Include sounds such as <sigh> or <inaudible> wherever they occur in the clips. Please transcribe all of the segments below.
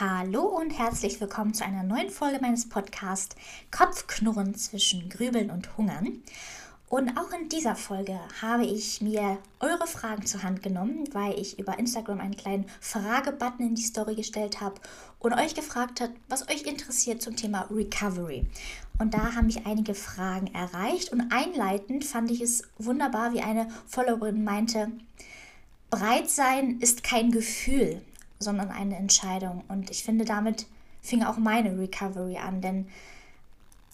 Hallo und herzlich willkommen zu einer neuen Folge meines Podcasts Kopfknurren zwischen Grübeln und Hungern. Und auch in dieser Folge habe ich mir eure Fragen zur Hand genommen, weil ich über Instagram einen kleinen Fragebutton in die Story gestellt habe und euch gefragt hat, was euch interessiert zum Thema Recovery. Und da haben mich einige Fragen erreicht und einleitend fand ich es wunderbar, wie eine Followerin meinte, Breit sein ist kein Gefühl, sondern eine Entscheidung. Und ich finde, damit fing auch meine Recovery an, denn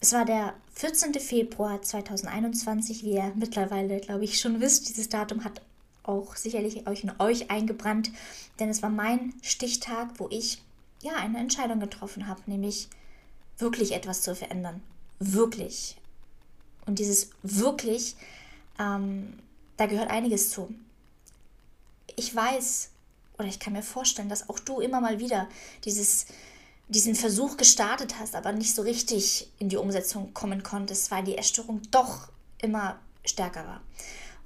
es war der 14. Februar 2021, wie ihr mittlerweile, glaube ich, schon wisst. Dieses Datum hat auch sicherlich euch in euch eingebrannt, denn es war mein Stichtag, wo ich ja eine Entscheidung getroffen habe, nämlich wirklich etwas zu verändern. Wirklich. Und dieses wirklich, ähm, da gehört einiges zu. Ich weiß, oder ich kann mir vorstellen, dass auch du immer mal wieder dieses, diesen Versuch gestartet hast, aber nicht so richtig in die Umsetzung kommen konntest, weil die Essstörung doch immer stärker war.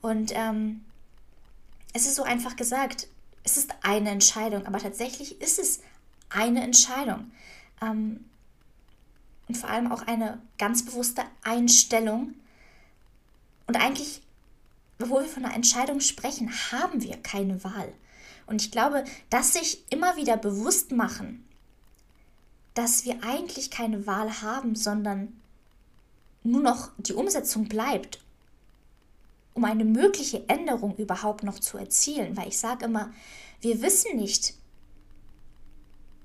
Und ähm, es ist so einfach gesagt, es ist eine Entscheidung, aber tatsächlich ist es eine Entscheidung. Ähm, und vor allem auch eine ganz bewusste Einstellung. Und eigentlich, bevor wir von einer Entscheidung sprechen, haben wir keine Wahl. Und ich glaube, dass sich immer wieder bewusst machen, dass wir eigentlich keine Wahl haben, sondern nur noch die Umsetzung bleibt, um eine mögliche Änderung überhaupt noch zu erzielen. Weil ich sage immer, wir wissen nicht,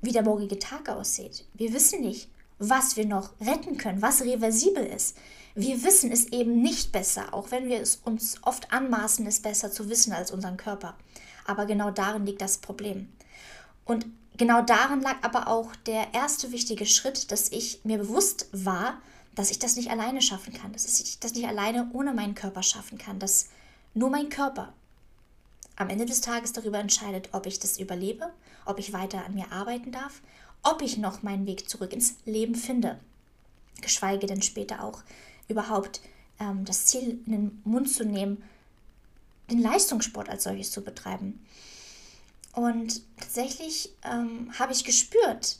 wie der morgige Tag aussieht. Wir wissen nicht, was wir noch retten können, was reversibel ist. Wir wissen es eben nicht besser, auch wenn wir es uns oft anmaßen, es besser zu wissen als unseren Körper. Aber genau darin liegt das Problem. Und genau darin lag aber auch der erste wichtige Schritt, dass ich mir bewusst war, dass ich das nicht alleine schaffen kann, dass ich das nicht alleine ohne meinen Körper schaffen kann, dass nur mein Körper am Ende des Tages darüber entscheidet, ob ich das überlebe, ob ich weiter an mir arbeiten darf, ob ich noch meinen Weg zurück ins Leben finde. Geschweige denn später auch überhaupt ähm, das Ziel in den Mund zu nehmen, den Leistungssport als solches zu betreiben. Und tatsächlich ähm, habe ich gespürt,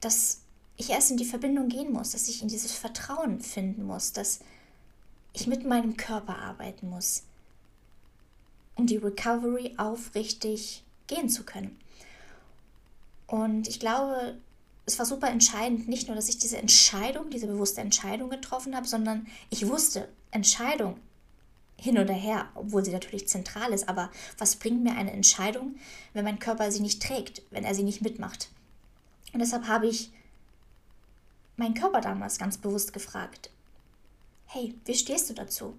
dass ich erst in die Verbindung gehen muss, dass ich in dieses Vertrauen finden muss, dass ich mit meinem Körper arbeiten muss, um die Recovery aufrichtig gehen zu können. Und ich glaube, es war super entscheidend, nicht nur, dass ich diese Entscheidung, diese bewusste Entscheidung getroffen habe, sondern ich wusste, Entscheidung hin oder her, obwohl sie natürlich zentral ist. Aber was bringt mir eine Entscheidung, wenn mein Körper sie nicht trägt, wenn er sie nicht mitmacht? Und deshalb habe ich meinen Körper damals ganz bewusst gefragt, hey, wie stehst du dazu?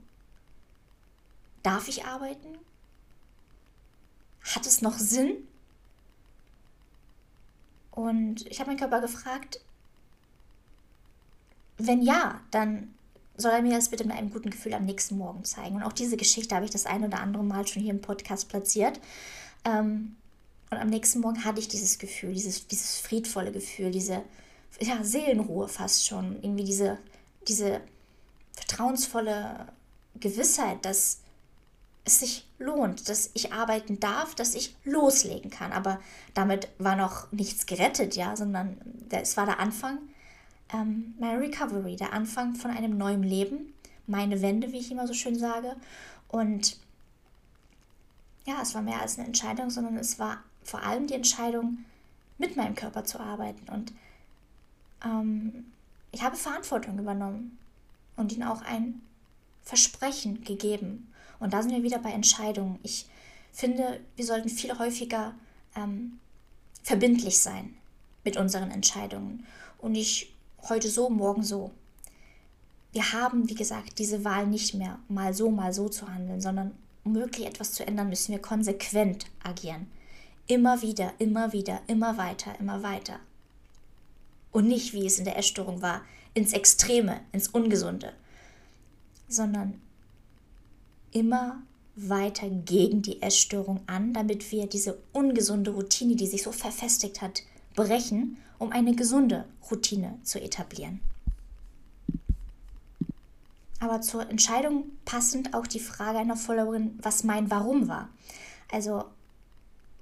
Darf ich arbeiten? Hat es noch Sinn? Und ich habe meinen Körper gefragt, wenn ja, dann soll er mir das bitte mit einem guten Gefühl am nächsten Morgen zeigen. Und auch diese Geschichte habe ich das ein oder andere Mal schon hier im Podcast platziert. Ähm, und am nächsten Morgen hatte ich dieses Gefühl, dieses, dieses friedvolle Gefühl, diese ja, Seelenruhe fast schon. Irgendwie diese, diese vertrauensvolle Gewissheit, dass es sich lohnt, dass ich arbeiten darf, dass ich loslegen kann. Aber damit war noch nichts gerettet, ja, sondern es war der Anfang ähm, meine Recovery, der Anfang von einem neuen Leben, meine Wende, wie ich immer so schön sage. Und ja, es war mehr als eine Entscheidung, sondern es war vor allem die Entscheidung, mit meinem Körper zu arbeiten. Und ähm, ich habe Verantwortung übernommen und ihm auch ein Versprechen gegeben. Und da sind wir wieder bei Entscheidungen. Ich finde, wir sollten viel häufiger ähm, verbindlich sein mit unseren Entscheidungen. Und ich heute so, morgen so. Wir haben, wie gesagt, diese Wahl nicht mehr, mal so, mal so zu handeln, sondern um wirklich etwas zu ändern, müssen wir konsequent agieren. Immer wieder, immer wieder, immer weiter, immer weiter. Und nicht, wie es in der Essstörung war, ins Extreme, ins Ungesunde, sondern immer weiter gegen die Essstörung an, damit wir diese ungesunde Routine, die sich so verfestigt hat, brechen, um eine gesunde Routine zu etablieren. Aber zur Entscheidung passend auch die Frage einer Followerin, was mein Warum war. Also,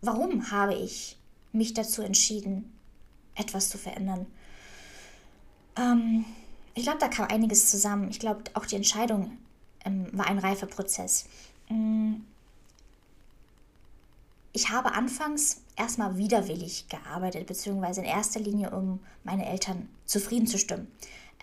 warum habe ich mich dazu entschieden, etwas zu verändern. Ähm, ich glaube, da kam einiges zusammen. Ich glaube, auch die Entscheidung ähm, war ein reifer Prozess. Mm. Ich habe anfangs erstmal widerwillig gearbeitet, beziehungsweise in erster Linie, um meine Eltern zufrieden zu stimmen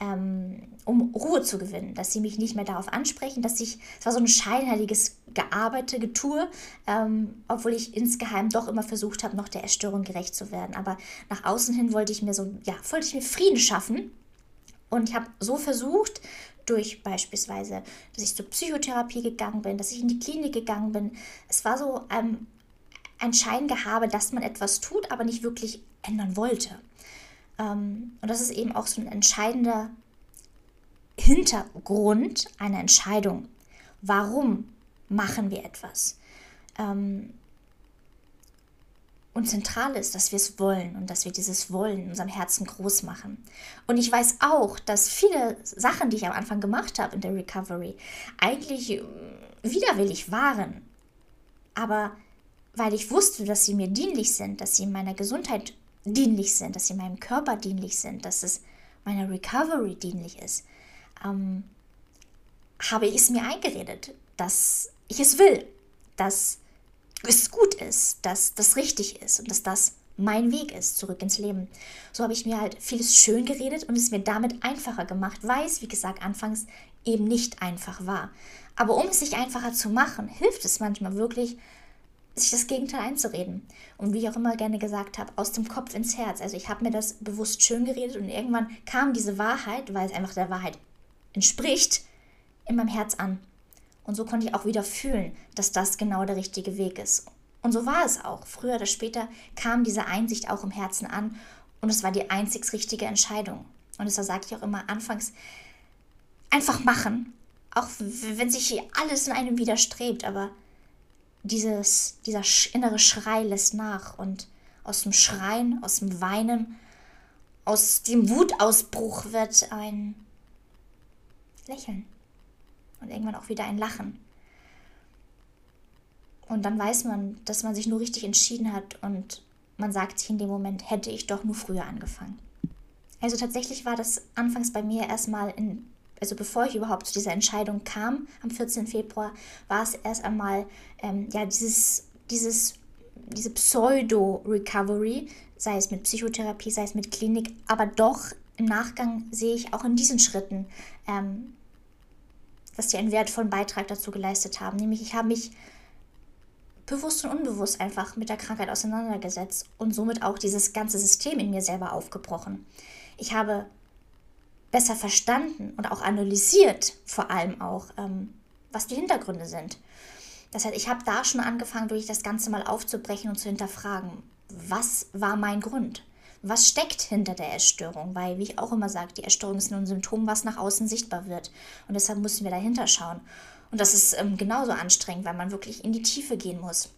ähm, um Ruhe zu gewinnen, dass sie mich nicht mehr darauf ansprechen, dass ich, es war so ein scheinheiliges Gearbeitet, Getue, ähm, obwohl ich insgeheim doch immer versucht habe, noch der Erstörung gerecht zu werden. Aber nach außen hin wollte ich mir so, ja, wollte ich mir Frieden schaffen. Und ich habe so versucht, durch beispielsweise, dass ich zur Psychotherapie gegangen bin, dass ich in die Klinik gegangen bin. Es war so ähm, ein Scheingehabe, dass man etwas tut, aber nicht wirklich ändern wollte. Ähm, und das ist eben auch so ein entscheidender Hintergrund einer Entscheidung. Warum machen wir etwas? Ähm, und zentral ist, dass wir es wollen und dass wir dieses Wollen in unserem Herzen groß machen. Und ich weiß auch, dass viele Sachen, die ich am Anfang gemacht habe in der Recovery, eigentlich widerwillig waren. Aber weil ich wusste, dass sie mir dienlich sind, dass sie meiner Gesundheit dienlich sind, dass sie meinem Körper dienlich sind, dass es meiner Recovery dienlich ist, ähm, habe ich es mir eingeredet, dass ich es will, dass es gut ist, dass das richtig ist und dass das mein Weg ist, zurück ins Leben. So habe ich mir halt vieles schön geredet und es mir damit einfacher gemacht, weil es, wie gesagt, anfangs eben nicht einfach war. Aber um es sich einfacher zu machen, hilft es manchmal wirklich, sich das Gegenteil einzureden. Und wie ich auch immer gerne gesagt habe, aus dem Kopf ins Herz. Also ich habe mir das bewusst schön geredet und irgendwann kam diese Wahrheit, weil es einfach der Wahrheit entspricht, in meinem Herz an. Und so konnte ich auch wieder fühlen, dass das genau der richtige Weg ist. Und so war es auch. Früher oder später kam diese Einsicht auch im Herzen an und es war die einzig richtige Entscheidung. Und deshalb sage ich auch immer anfangs, einfach machen, auch wenn sich alles in einem widerstrebt, aber dieses, dieser innere Schrei lässt nach und aus dem Schreien, aus dem Weinen, aus dem Wutausbruch wird ein Lächeln und irgendwann auch wieder ein Lachen. Und dann weiß man, dass man sich nur richtig entschieden hat und man sagt sich in dem Moment, hätte ich doch nur früher angefangen. Also tatsächlich war das anfangs bei mir erstmal in also bevor ich überhaupt zu dieser Entscheidung kam, am 14. Februar, war es erst einmal ähm, ja, dieses, dieses, diese Pseudo-Recovery, sei es mit Psychotherapie, sei es mit Klinik, aber doch im Nachgang sehe ich auch in diesen Schritten, ähm, dass die einen wertvollen Beitrag dazu geleistet haben. Nämlich ich habe mich bewusst und unbewusst einfach mit der Krankheit auseinandergesetzt und somit auch dieses ganze System in mir selber aufgebrochen. Ich habe besser verstanden und auch analysiert, vor allem auch, ähm, was die Hintergründe sind. Das heißt, ich habe da schon angefangen, durch das Ganze mal aufzubrechen und zu hinterfragen, was war mein Grund? Was steckt hinter der Essstörung? Weil, wie ich auch immer sage, die Essstörung ist nur ein Symptom, was nach außen sichtbar wird. Und deshalb müssen wir dahinter schauen. Und das ist ähm, genauso anstrengend, weil man wirklich in die Tiefe gehen muss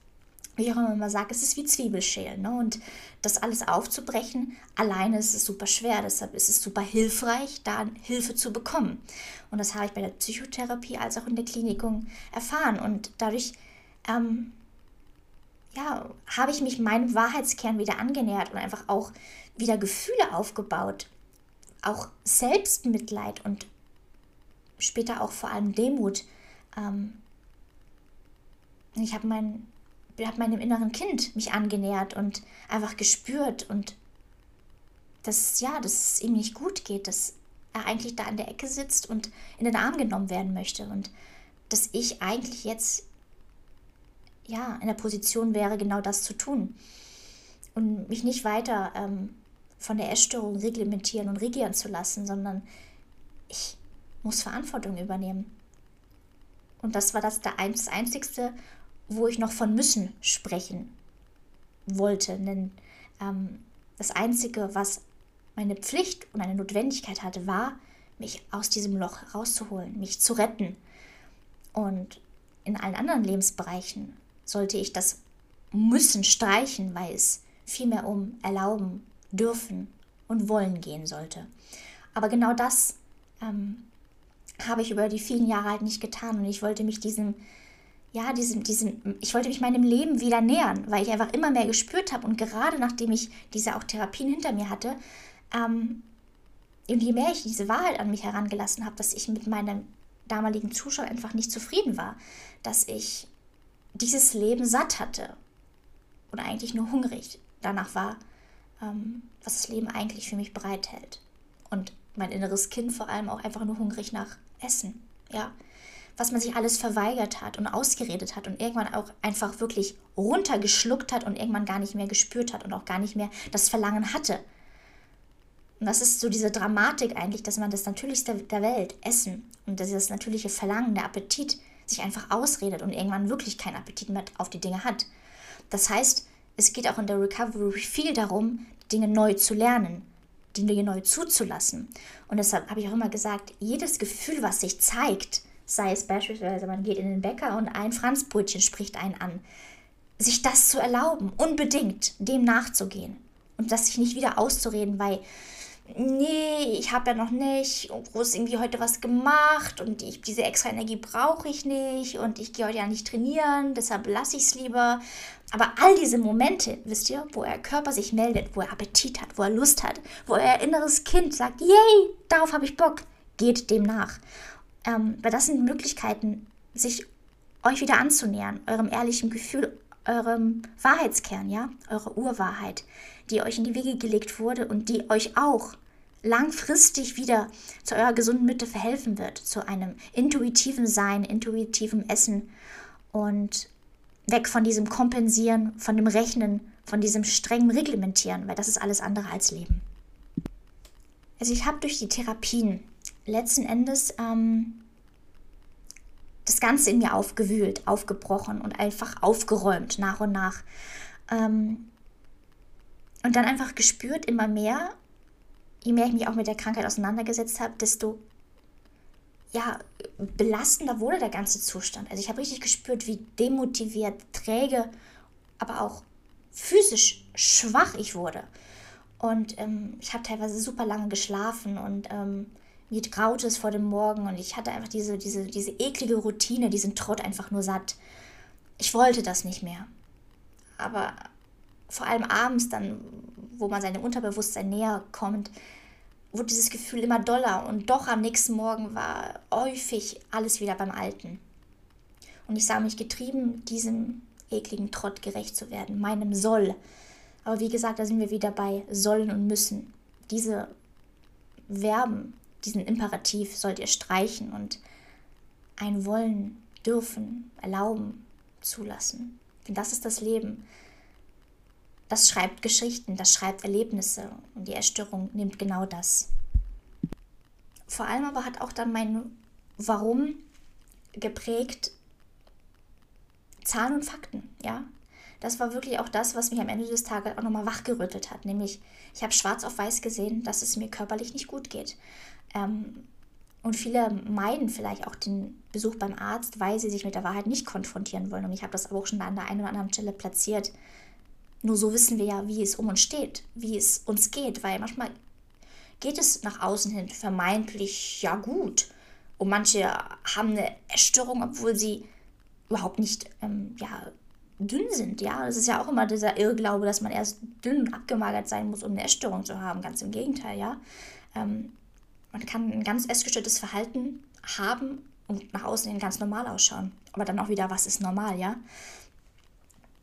wie auch immer sage, es ist wie Zwiebelschälen. Ne? Und das alles aufzubrechen, alleine ist es super schwer. Deshalb ist es super hilfreich, da Hilfe zu bekommen. Und das habe ich bei der Psychotherapie als auch in der Klinikum erfahren. Und dadurch ähm, ja, habe ich mich meinem Wahrheitskern wieder angenähert und einfach auch wieder Gefühle aufgebaut. Auch Selbstmitleid und später auch vor allem Demut. Ähm, ich habe mein habe meinem inneren Kind mich angenähert und einfach gespürt und dass ja, dass es ihm nicht gut geht, dass er eigentlich da an der Ecke sitzt und in den Arm genommen werden möchte und dass ich eigentlich jetzt ja in der Position wäre, genau das zu tun und mich nicht weiter ähm, von der Essstörung reglementieren und regieren zu lassen, sondern ich muss Verantwortung übernehmen. Und das war das, das Einzigste, wo ich noch von müssen sprechen wollte. Denn ähm, das Einzige, was meine Pflicht und eine Notwendigkeit hatte, war, mich aus diesem Loch rauszuholen, mich zu retten. Und in allen anderen Lebensbereichen sollte ich das müssen streichen, weil es vielmehr um erlauben, dürfen und wollen gehen sollte. Aber genau das ähm, habe ich über die vielen Jahre halt nicht getan und ich wollte mich diesem ja, diesem, diesem, ich wollte mich meinem Leben wieder nähern, weil ich einfach immer mehr gespürt habe und gerade nachdem ich diese auch Therapien hinter mir hatte, ähm, und je mehr ich diese Wahrheit an mich herangelassen habe, dass ich mit meinem damaligen Zuschauer einfach nicht zufrieden war, dass ich dieses Leben satt hatte und eigentlich nur hungrig danach war, ähm, was das Leben eigentlich für mich bereithält. Und mein inneres Kind vor allem auch einfach nur hungrig nach Essen, ja was man sich alles verweigert hat und ausgeredet hat und irgendwann auch einfach wirklich runtergeschluckt hat und irgendwann gar nicht mehr gespürt hat und auch gar nicht mehr das Verlangen hatte. Und das ist so diese Dramatik eigentlich, dass man das Natürlichste der Welt, Essen und das natürliche Verlangen, der Appetit, sich einfach ausredet und irgendwann wirklich keinen Appetit mehr auf die Dinge hat. Das heißt, es geht auch in der Recovery viel darum, Dinge neu zu lernen, Dinge neu zuzulassen. Und deshalb habe ich auch immer gesagt, jedes Gefühl, was sich zeigt, sei es beispielsweise, man geht in den Bäcker und ein Franzbrötchen spricht einen an. Sich das zu erlauben, unbedingt dem nachzugehen und das sich nicht wieder auszureden, weil nee, ich habe ja noch nicht groß irgendwie heute was gemacht und ich, diese extra Energie brauche ich nicht und ich gehe heute ja nicht trainieren, deshalb lasse ich es lieber. Aber all diese Momente, wisst ihr, wo er Körper sich meldet, wo er Appetit hat, wo er Lust hat, wo er inneres Kind sagt, yay, darauf habe ich Bock, geht dem nach. Ähm, weil das sind Möglichkeiten, sich euch wieder anzunähern, eurem ehrlichen Gefühl, eurem Wahrheitskern, ja, eure Urwahrheit, die euch in die Wege gelegt wurde und die euch auch langfristig wieder zu eurer gesunden Mitte verhelfen wird, zu einem intuitiven Sein, intuitiven Essen und weg von diesem Kompensieren, von dem Rechnen, von diesem strengen Reglementieren, weil das ist alles andere als Leben. Also ich habe durch die Therapien letzten Endes ähm, das Ganze in mir aufgewühlt, aufgebrochen und einfach aufgeräumt nach und nach. Ähm, und dann einfach gespürt immer mehr, je mehr ich mich auch mit der Krankheit auseinandergesetzt habe, desto ja, belastender wurde der ganze Zustand. Also ich habe richtig gespürt, wie demotiviert, träge, aber auch physisch schwach ich wurde. Und ähm, ich habe teilweise super lange geschlafen und ähm, mir graute es vor dem Morgen und ich hatte einfach diese, diese, diese eklige Routine, diesen Trott einfach nur satt. Ich wollte das nicht mehr. Aber vor allem abends dann, wo man seinem Unterbewusstsein näher kommt, wurde dieses Gefühl immer doller und doch am nächsten Morgen war häufig alles wieder beim Alten. Und ich sah mich getrieben, diesem ekligen Trott gerecht zu werden, meinem Soll. Aber wie gesagt, da sind wir wieder bei sollen und müssen. Diese Verben diesen Imperativ sollt ihr streichen und ein Wollen, dürfen, erlauben, zulassen. Denn das ist das Leben. Das schreibt Geschichten, das schreibt Erlebnisse und die Erstörung nimmt genau das. Vor allem aber hat auch dann mein Warum geprägt Zahlen und Fakten, ja das war wirklich auch das, was mich am Ende des Tages auch nochmal wachgerüttelt hat. Nämlich, ich habe schwarz auf weiß gesehen, dass es mir körperlich nicht gut geht. Ähm, und viele meiden vielleicht auch den Besuch beim Arzt, weil sie sich mit der Wahrheit nicht konfrontieren wollen. Und ich habe das aber auch schon an der einen oder anderen Stelle platziert. Nur so wissen wir ja, wie es um uns steht, wie es uns geht, weil manchmal geht es nach außen hin vermeintlich ja gut. Und manche haben eine Essstörung, obwohl sie überhaupt nicht ähm, ja, dünn sind. Ja, das ist ja auch immer dieser Irrglaube, dass man erst dünn abgemagert sein muss, um eine Essstörung zu haben. Ganz im Gegenteil, ja. Ähm, man kann ein ganz essgestörtes Verhalten haben und nach außen hin ganz normal ausschauen. Aber dann auch wieder, was ist normal, ja?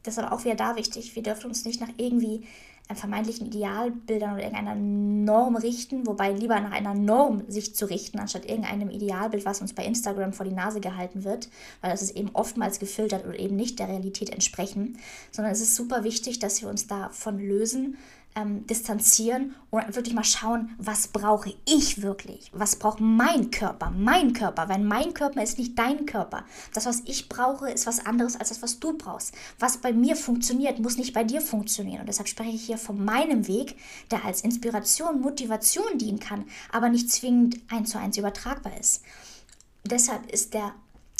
Das ist aber auch wieder da wichtig. Wir dürfen uns nicht nach irgendwie vermeintlichen Idealbildern oder irgendeiner Norm richten, wobei lieber nach einer Norm sich zu richten, anstatt irgendeinem Idealbild, was uns bei Instagram vor die Nase gehalten wird, weil das ist eben oftmals gefiltert oder eben nicht der Realität entsprechen, sondern es ist super wichtig, dass wir uns davon lösen, ähm, distanzieren und wirklich mal schauen, was brauche ich wirklich? Was braucht mein Körper? Mein Körper, weil mein Körper ist nicht dein Körper. Das, was ich brauche, ist was anderes als das, was du brauchst. Was bei mir funktioniert, muss nicht bei dir funktionieren. Und deshalb spreche ich hier von meinem Weg, der als Inspiration, Motivation dienen kann, aber nicht zwingend eins zu eins übertragbar ist. Deshalb ist der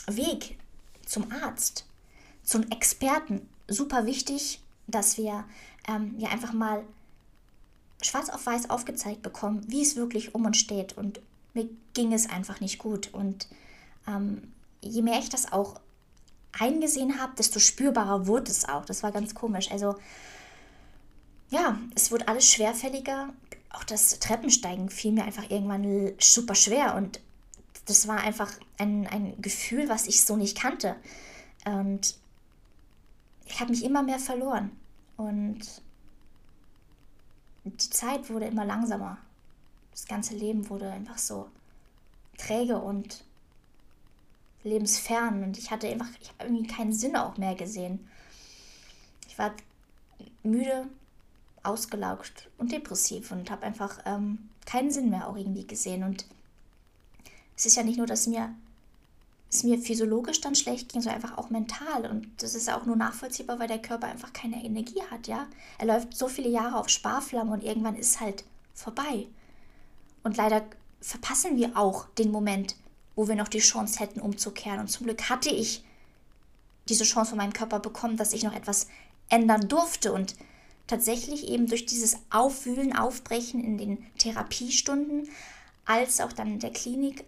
Weg zum Arzt, zum Experten super wichtig, dass wir ähm, ja einfach mal schwarz auf weiß aufgezeigt bekommen, wie es wirklich um uns steht. Und mir ging es einfach nicht gut. Und ähm, je mehr ich das auch eingesehen habe, desto spürbarer wurde es auch. Das war ganz komisch. Also ja, es wurde alles schwerfälliger. Auch das Treppensteigen fiel mir einfach irgendwann super schwer und das war einfach ein, ein Gefühl, was ich so nicht kannte. Und ich habe mich immer mehr verloren. Und die Zeit wurde immer langsamer. Das ganze Leben wurde einfach so träge und lebensfern. Und ich hatte einfach, ich habe irgendwie keinen Sinn auch mehr gesehen. Ich war müde, ausgelaugt und depressiv und habe einfach ähm, keinen Sinn mehr auch irgendwie gesehen. Und es ist ja nicht nur, dass mir es mir physiologisch dann schlecht ging, sondern einfach auch mental. Und das ist auch nur nachvollziehbar, weil der Körper einfach keine Energie hat, ja. Er läuft so viele Jahre auf Sparflamme und irgendwann ist halt vorbei. Und leider verpassen wir auch den Moment, wo wir noch die Chance hätten, umzukehren. Und zum Glück hatte ich diese Chance von meinem Körper bekommen, dass ich noch etwas ändern durfte und tatsächlich eben durch dieses Aufwühlen, Aufbrechen in den Therapiestunden, als auch dann in der Klinik,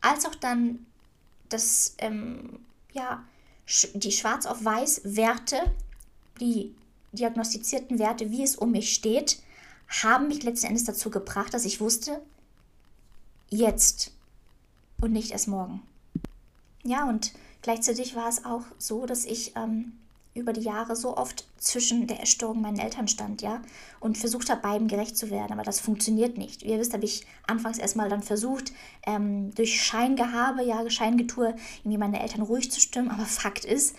als auch dann das, ähm, ja, die Schwarz auf Weiß Werte, die diagnostizierten Werte, wie es um mich steht, haben mich letzten Endes dazu gebracht, dass ich wusste, jetzt und nicht erst morgen. Ja, und gleichzeitig war es auch so, dass ich ähm, über die Jahre so oft zwischen der Essstörung meinen Eltern stand, ja, und versucht habe, beiden gerecht zu werden, aber das funktioniert nicht. Wie ihr wisst, habe ich anfangs erstmal dann versucht, ähm, durch Scheingehabe, ja, Scheingetue, irgendwie meine Eltern ruhig zu stimmen, aber Fakt ist,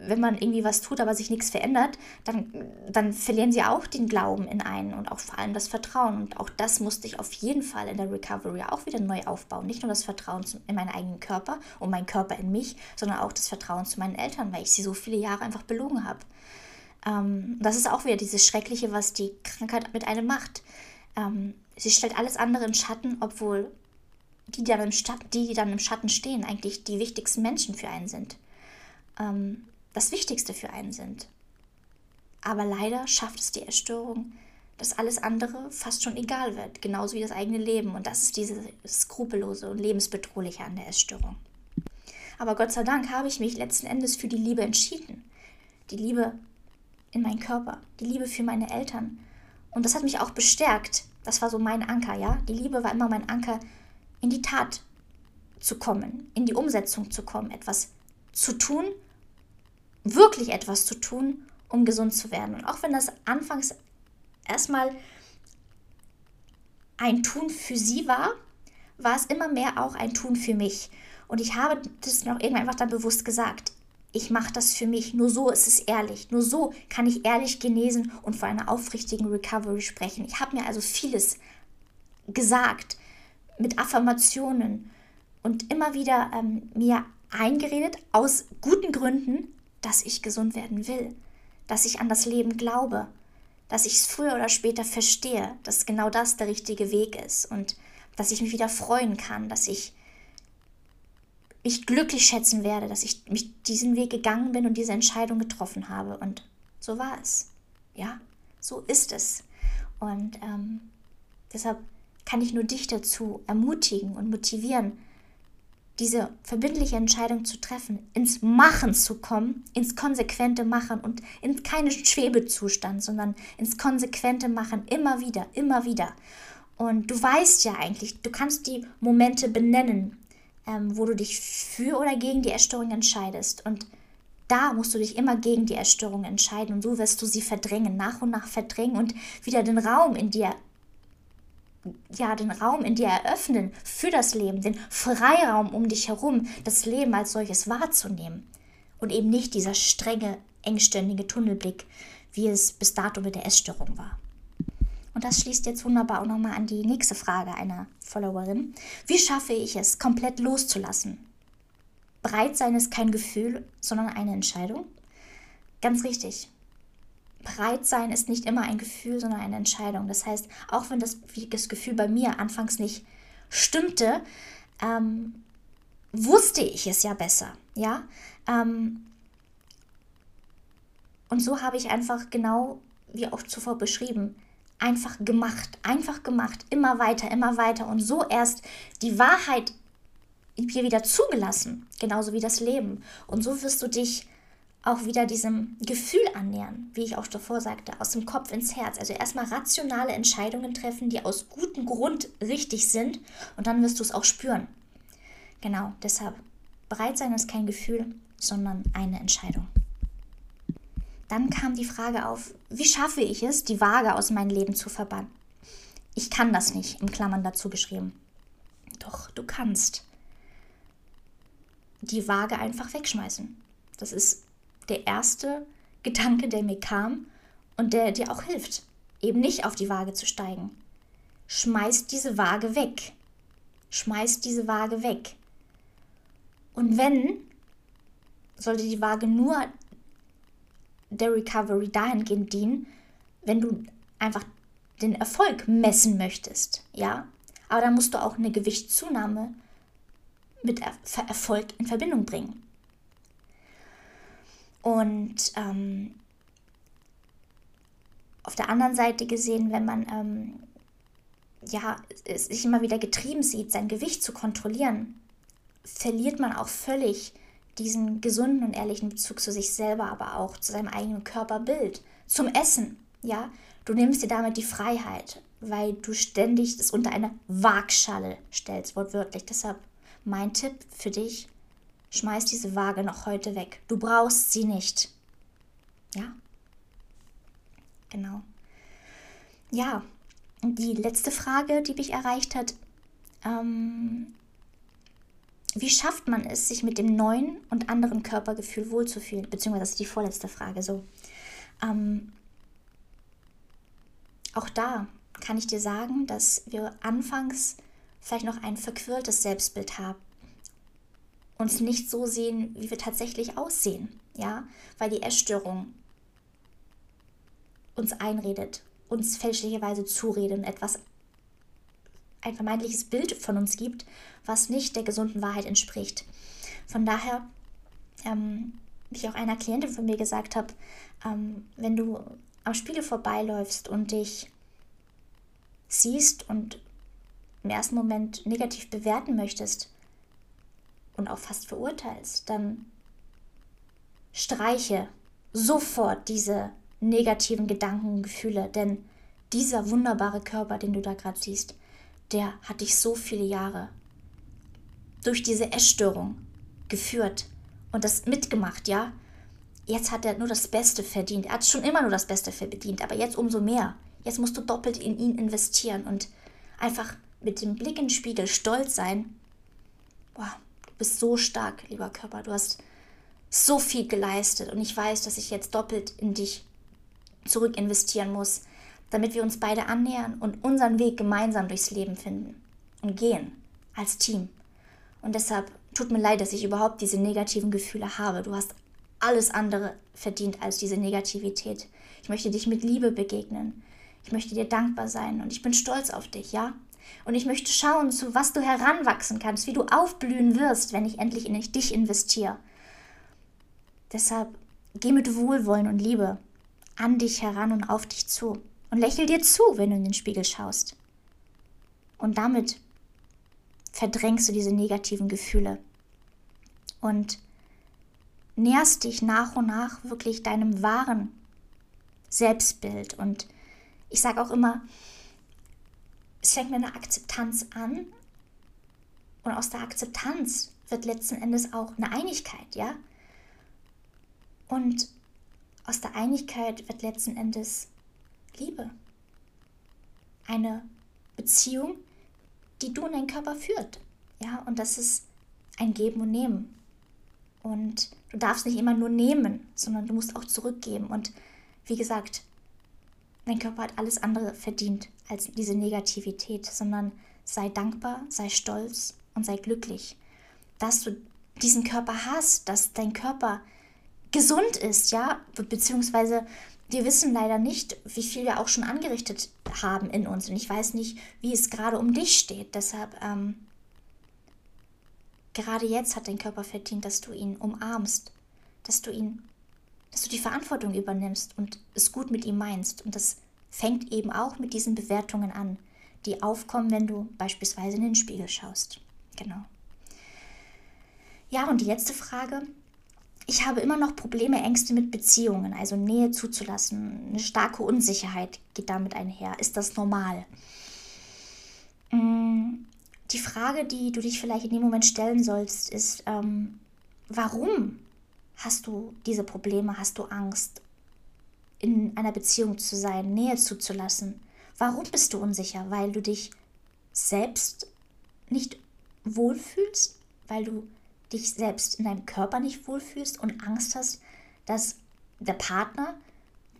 wenn man irgendwie was tut, aber sich nichts verändert, dann, dann verlieren sie auch den Glauben in einen und auch vor allem das Vertrauen. Und auch das musste ich auf jeden Fall in der Recovery auch wieder neu aufbauen. Nicht nur das Vertrauen in meinen eigenen Körper und mein Körper in mich, sondern auch das Vertrauen zu meinen Eltern, weil ich sie so viele Jahre einfach belogen habe. Ähm, das ist auch wieder dieses Schreckliche, was die Krankheit mit einem macht. Ähm, sie stellt alles andere in Schatten, obwohl die, die dann im, Schatten, die, die dann im Schatten stehen, eigentlich die wichtigsten Menschen für einen sind. Ähm, das Wichtigste für einen sind. Aber leider schafft es die Erstörung, dass alles andere fast schon egal wird, genauso wie das eigene Leben. Und das ist dieses Skrupellose und Lebensbedrohliche an der Essstörung. Aber Gott sei Dank habe ich mich letzten Endes für die Liebe entschieden. Die Liebe in meinen Körper, die Liebe für meine Eltern. Und das hat mich auch bestärkt. Das war so mein Anker, ja. Die Liebe war immer mein Anker, in die Tat zu kommen, in die Umsetzung zu kommen, etwas zu tun, wirklich etwas zu tun, um gesund zu werden. Und auch wenn das anfangs erstmal ein Tun für sie war, war es immer mehr auch ein Tun für mich. Und ich habe das mir auch irgendwann einfach dann bewusst gesagt. Ich mache das für mich. Nur so ist es ehrlich. Nur so kann ich ehrlich genesen und von einer aufrichtigen Recovery sprechen. Ich habe mir also vieles gesagt mit Affirmationen und immer wieder ähm, mir eingeredet aus guten Gründen, dass ich gesund werden will, dass ich an das Leben glaube, dass ich es früher oder später verstehe, dass genau das der richtige Weg ist und dass ich mich wieder freuen kann, dass ich mich glücklich schätzen werde, dass ich mich diesen Weg gegangen bin und diese Entscheidung getroffen habe. Und so war es. Ja, so ist es. Und ähm, deshalb kann ich nur dich dazu ermutigen und motivieren, diese verbindliche Entscheidung zu treffen, ins Machen zu kommen, ins konsequente Machen und in keinen Schwebezustand, sondern ins konsequente Machen immer wieder, immer wieder. Und du weißt ja eigentlich, du kannst die Momente benennen, ähm, wo du dich für oder gegen die Erstörung entscheidest. Und da musst du dich immer gegen die Erstörung entscheiden und so wirst du sie verdrängen, nach und nach verdrängen und wieder den Raum in dir ja, den Raum in dir eröffnen für das Leben, den Freiraum um dich herum, das Leben als solches wahrzunehmen. Und eben nicht dieser strenge, engständige Tunnelblick, wie es bis dato mit der Essstörung war. Und das schließt jetzt wunderbar auch nochmal an die nächste Frage einer Followerin. Wie schaffe ich es, komplett loszulassen? Bereit sein ist kein Gefühl, sondern eine Entscheidung. Ganz richtig bereit sein ist nicht immer ein Gefühl, sondern eine Entscheidung. Das heißt, auch wenn das, das Gefühl bei mir anfangs nicht stimmte, ähm, wusste ich es ja besser. Ja. Ähm, und so habe ich einfach genau, wie auch zuvor beschrieben, einfach gemacht, einfach gemacht, immer weiter, immer weiter und so erst die Wahrheit dir wieder zugelassen, genauso wie das Leben. Und so wirst du dich auch wieder diesem Gefühl annähern, wie ich auch davor sagte, aus dem Kopf ins Herz. Also erstmal rationale Entscheidungen treffen, die aus gutem Grund richtig sind und dann wirst du es auch spüren. Genau, deshalb bereit sein ist kein Gefühl, sondern eine Entscheidung. Dann kam die Frage auf, wie schaffe ich es, die Waage aus meinem Leben zu verbannen? Ich kann das nicht, in Klammern dazu geschrieben. Doch, du kannst die Waage einfach wegschmeißen. Das ist der erste Gedanke, der mir kam und der dir auch hilft, eben nicht auf die Waage zu steigen. Schmeiß diese Waage weg. Schmeiß diese Waage weg. Und wenn, sollte die Waage nur der Recovery dahingehend dienen, wenn du einfach den Erfolg messen möchtest, ja. Aber dann musst du auch eine Gewichtszunahme mit Erfolg in Verbindung bringen. Und ähm, auf der anderen Seite gesehen, wenn man ähm, ja, sich immer wieder getrieben sieht, sein Gewicht zu kontrollieren, verliert man auch völlig diesen gesunden und ehrlichen Bezug zu sich selber, aber auch zu seinem eigenen Körperbild, zum Essen. Ja, du nimmst dir damit die Freiheit, weil du ständig das unter eine Waagschale stellst, wortwörtlich. Deshalb mein Tipp für dich: Schmeiß diese Waage noch heute weg. Du brauchst sie nicht. Ja? Genau. Ja, die letzte Frage, die mich erreicht hat, ähm, wie schafft man es, sich mit dem neuen und anderen Körpergefühl wohlzufühlen? Beziehungsweise das ist die vorletzte Frage so. Ähm, auch da kann ich dir sagen, dass wir anfangs vielleicht noch ein verquirltes Selbstbild haben uns nicht so sehen, wie wir tatsächlich aussehen, ja, weil die Essstörung uns einredet, uns fälschlicherweise zuredet und etwas ein vermeintliches Bild von uns gibt, was nicht der gesunden Wahrheit entspricht. Von daher, ähm, wie ich auch einer Klientin von mir gesagt habe, ähm, wenn du am Spiegel vorbeiläufst und dich siehst und im ersten Moment negativ bewerten möchtest, und auch fast verurteilst, dann streiche sofort diese negativen Gedanken und Gefühle, denn dieser wunderbare Körper, den du da gerade siehst, der hat dich so viele Jahre durch diese Essstörung geführt und das mitgemacht, ja? Jetzt hat er nur das Beste verdient. Er hat schon immer nur das Beste verdient, aber jetzt umso mehr. Jetzt musst du doppelt in ihn investieren und einfach mit dem Blick in den Spiegel stolz sein. Boah, bist so stark, lieber Körper. Du hast so viel geleistet und ich weiß, dass ich jetzt doppelt in dich zurück investieren muss, damit wir uns beide annähern und unseren Weg gemeinsam durchs Leben finden und gehen als Team. Und deshalb tut mir leid, dass ich überhaupt diese negativen Gefühle habe. Du hast alles andere verdient als diese Negativität. Ich möchte dich mit Liebe begegnen. Ich möchte dir dankbar sein und ich bin stolz auf dich, ja? Und ich möchte schauen, zu was du heranwachsen kannst, wie du aufblühen wirst, wenn ich endlich in dich investiere. Deshalb geh mit Wohlwollen und Liebe an dich heran und auf dich zu. Und lächel dir zu, wenn du in den Spiegel schaust. Und damit verdrängst du diese negativen Gefühle. Und näherst dich nach und nach wirklich deinem wahren Selbstbild. Und ich sage auch immer, es fängt mit einer Akzeptanz an und aus der Akzeptanz wird letzten Endes auch eine Einigkeit, ja? Und aus der Einigkeit wird letzten Endes Liebe. Eine Beziehung, die du in deinen Körper führt. Ja, und das ist ein Geben und Nehmen. Und du darfst nicht immer nur nehmen, sondern du musst auch zurückgeben. Und wie gesagt, dein Körper hat alles andere verdient als diese Negativität, sondern sei dankbar, sei stolz und sei glücklich, dass du diesen Körper hast, dass dein Körper gesund ist, ja, beziehungsweise wir wissen leider nicht, wie viel wir auch schon angerichtet haben in uns. Und ich weiß nicht, wie es gerade um dich steht. Deshalb, ähm, gerade jetzt hat dein Körper verdient, dass du ihn umarmst, dass du ihn, dass du die Verantwortung übernimmst und es gut mit ihm meinst. Und das fängt eben auch mit diesen Bewertungen an, die aufkommen, wenn du beispielsweise in den Spiegel schaust. Genau. Ja, und die letzte Frage. Ich habe immer noch Probleme, Ängste mit Beziehungen, also Nähe zuzulassen. Eine starke Unsicherheit geht damit einher. Ist das normal? Mm, die Frage, die du dich vielleicht in dem Moment stellen sollst, ist, ähm, warum hast du diese Probleme, hast du Angst, in einer Beziehung zu sein, Nähe zuzulassen? Warum bist du unsicher? Weil du dich selbst nicht wohlfühlst, weil du dich selbst in deinem Körper nicht wohlfühlst und Angst hast, dass der Partner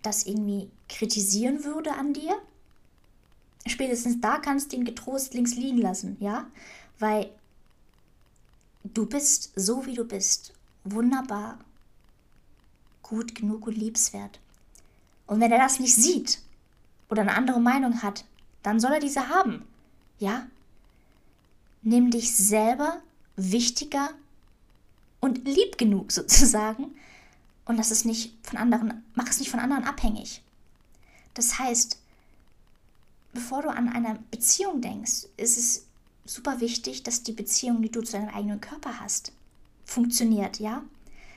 das irgendwie kritisieren würde an dir, spätestens da kannst du ihn getrost links liegen lassen, ja? Weil du bist so, wie du bist, wunderbar, gut genug und liebenswert. Und wenn er das nicht sieht oder eine andere Meinung hat, dann soll er diese haben, ja? Nimm dich selber wichtiger und lieb genug <laughs> sozusagen und lass es nicht von anderen, mach es nicht von anderen abhängig. Das heißt, bevor du an eine Beziehung denkst, ist es super wichtig, dass die Beziehung, die du zu deinem eigenen Körper hast, funktioniert, ja?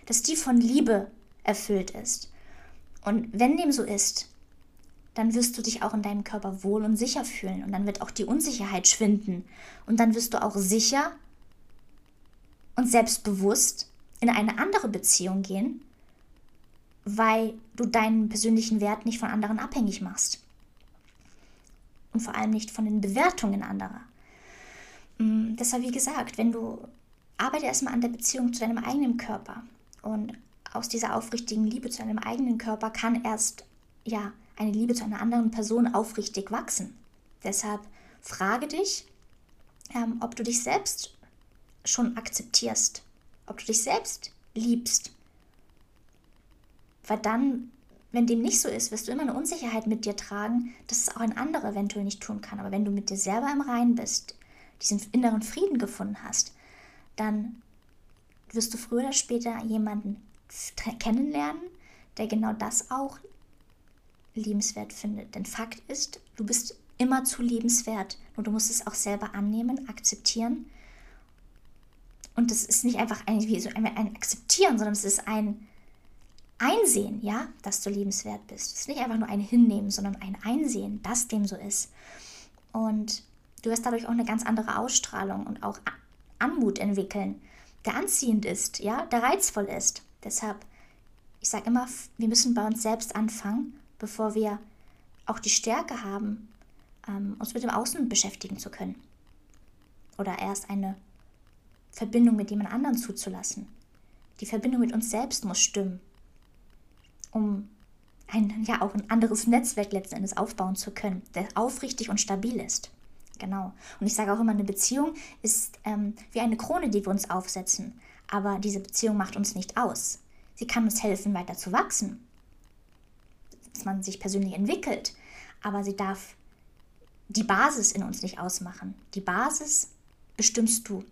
Dass die von Liebe erfüllt ist. Und wenn dem so ist, dann wirst du dich auch in deinem Körper wohl und sicher fühlen und dann wird auch die Unsicherheit schwinden und dann wirst du auch sicher und selbstbewusst in eine andere Beziehung gehen, weil du deinen persönlichen Wert nicht von anderen abhängig machst und vor allem nicht von den Bewertungen anderer. Mm, deshalb, wie gesagt, wenn du arbeite erstmal an der Beziehung zu deinem eigenen Körper und aus dieser aufrichtigen Liebe zu deinem eigenen Körper kann erst ja eine Liebe zu einer anderen Person aufrichtig wachsen. Deshalb frage dich, ähm, ob du dich selbst schon akzeptierst, ob du dich selbst liebst. Weil dann wenn dem nicht so ist, wirst du immer eine Unsicherheit mit dir tragen, dass es auch ein anderer eventuell nicht tun kann. Aber wenn du mit dir selber im Reinen bist, diesen inneren Frieden gefunden hast, dann wirst du früher oder später jemanden kennenlernen, der genau das auch liebenswert findet. Denn Fakt ist, du bist immer zu liebenswert und du musst es auch selber annehmen, akzeptieren. Und das ist nicht einfach ein, so ein, ein Akzeptieren, sondern es ist ein Einsehen, ja, dass du liebenswert bist. Es ist nicht einfach nur ein Hinnehmen, sondern ein Einsehen, dass dem so ist. Und du wirst dadurch auch eine ganz andere Ausstrahlung und auch Anmut entwickeln, der anziehend ist, ja, der reizvoll ist. Deshalb, ich sage immer, wir müssen bei uns selbst anfangen, bevor wir auch die Stärke haben, ähm, uns mit dem Außen beschäftigen zu können. Oder erst eine Verbindung mit jemand anderen zuzulassen. Die Verbindung mit uns selbst muss stimmen um ein, ja, auch ein anderes Netzwerk letzten Endes aufbauen zu können, der aufrichtig und stabil ist. Genau. Und ich sage auch immer, eine Beziehung ist ähm, wie eine Krone, die wir uns aufsetzen. Aber diese Beziehung macht uns nicht aus. Sie kann uns helfen, weiter zu wachsen, dass man sich persönlich entwickelt. Aber sie darf die Basis in uns nicht ausmachen. Die Basis bestimmst du.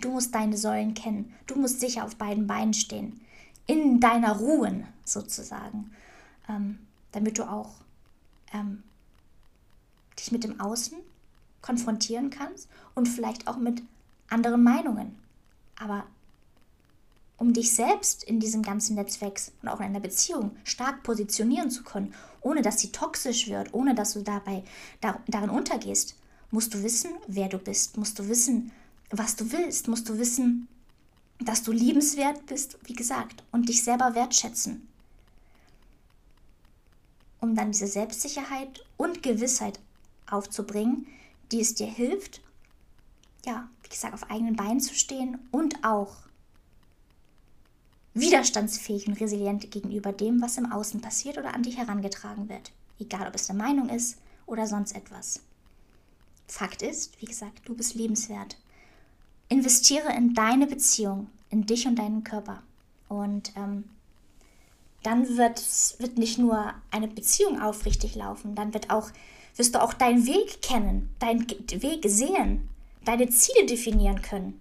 Du musst deine Säulen kennen. Du musst sicher auf beiden Beinen stehen in deiner Ruhe sozusagen, ähm, damit du auch ähm, dich mit dem Außen konfrontieren kannst und vielleicht auch mit anderen Meinungen. Aber um dich selbst in diesem ganzen Netzwerk und auch in einer Beziehung stark positionieren zu können, ohne dass sie toxisch wird, ohne dass du dabei dar, darin untergehst, musst du wissen, wer du bist, musst du wissen, was du willst, musst du wissen, dass du liebenswert bist, wie gesagt, und dich selber wertschätzen. Um dann diese Selbstsicherheit und Gewissheit aufzubringen, die es dir hilft, ja, wie gesagt, auf eigenen Beinen zu stehen und auch widerstandsfähig und resilient gegenüber dem, was im Außen passiert oder an dich herangetragen wird. Egal, ob es der Meinung ist oder sonst etwas. Fakt ist, wie gesagt, du bist lebenswert. Investiere in deine Beziehung, in dich und deinen Körper. Und ähm, dann wird, wird nicht nur eine Beziehung aufrichtig laufen, dann wird auch, wirst du auch deinen Weg kennen, deinen Weg sehen, deine Ziele definieren können.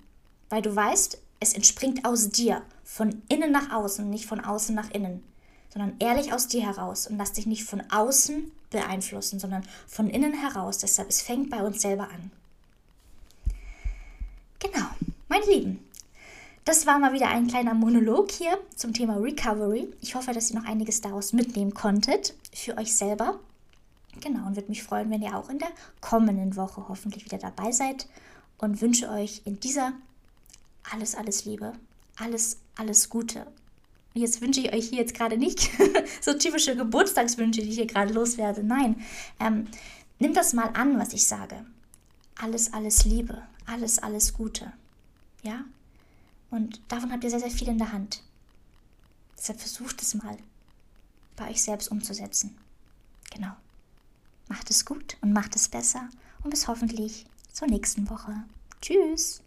Weil du weißt, es entspringt aus dir, von innen nach außen, nicht von außen nach innen, sondern ehrlich aus dir heraus und lass dich nicht von außen beeinflussen, sondern von innen heraus. Deshalb, es fängt bei uns selber an. Genau, meine Lieben, das war mal wieder ein kleiner Monolog hier zum Thema Recovery. Ich hoffe, dass ihr noch einiges daraus mitnehmen konntet für euch selber. Genau, und würde mich freuen, wenn ihr auch in der kommenden Woche hoffentlich wieder dabei seid und wünsche euch in dieser alles, alles Liebe, alles, alles Gute. Jetzt wünsche ich euch hier jetzt gerade nicht <laughs> so typische Geburtstagswünsche, die ich hier gerade loswerde. Nein, ähm, nimmt das mal an, was ich sage. Alles, alles Liebe, alles, alles Gute. Ja? Und davon habt ihr sehr, sehr viel in der Hand. Deshalb versucht es mal bei euch selbst umzusetzen. Genau. Macht es gut und macht es besser und bis hoffentlich zur nächsten Woche. Tschüss.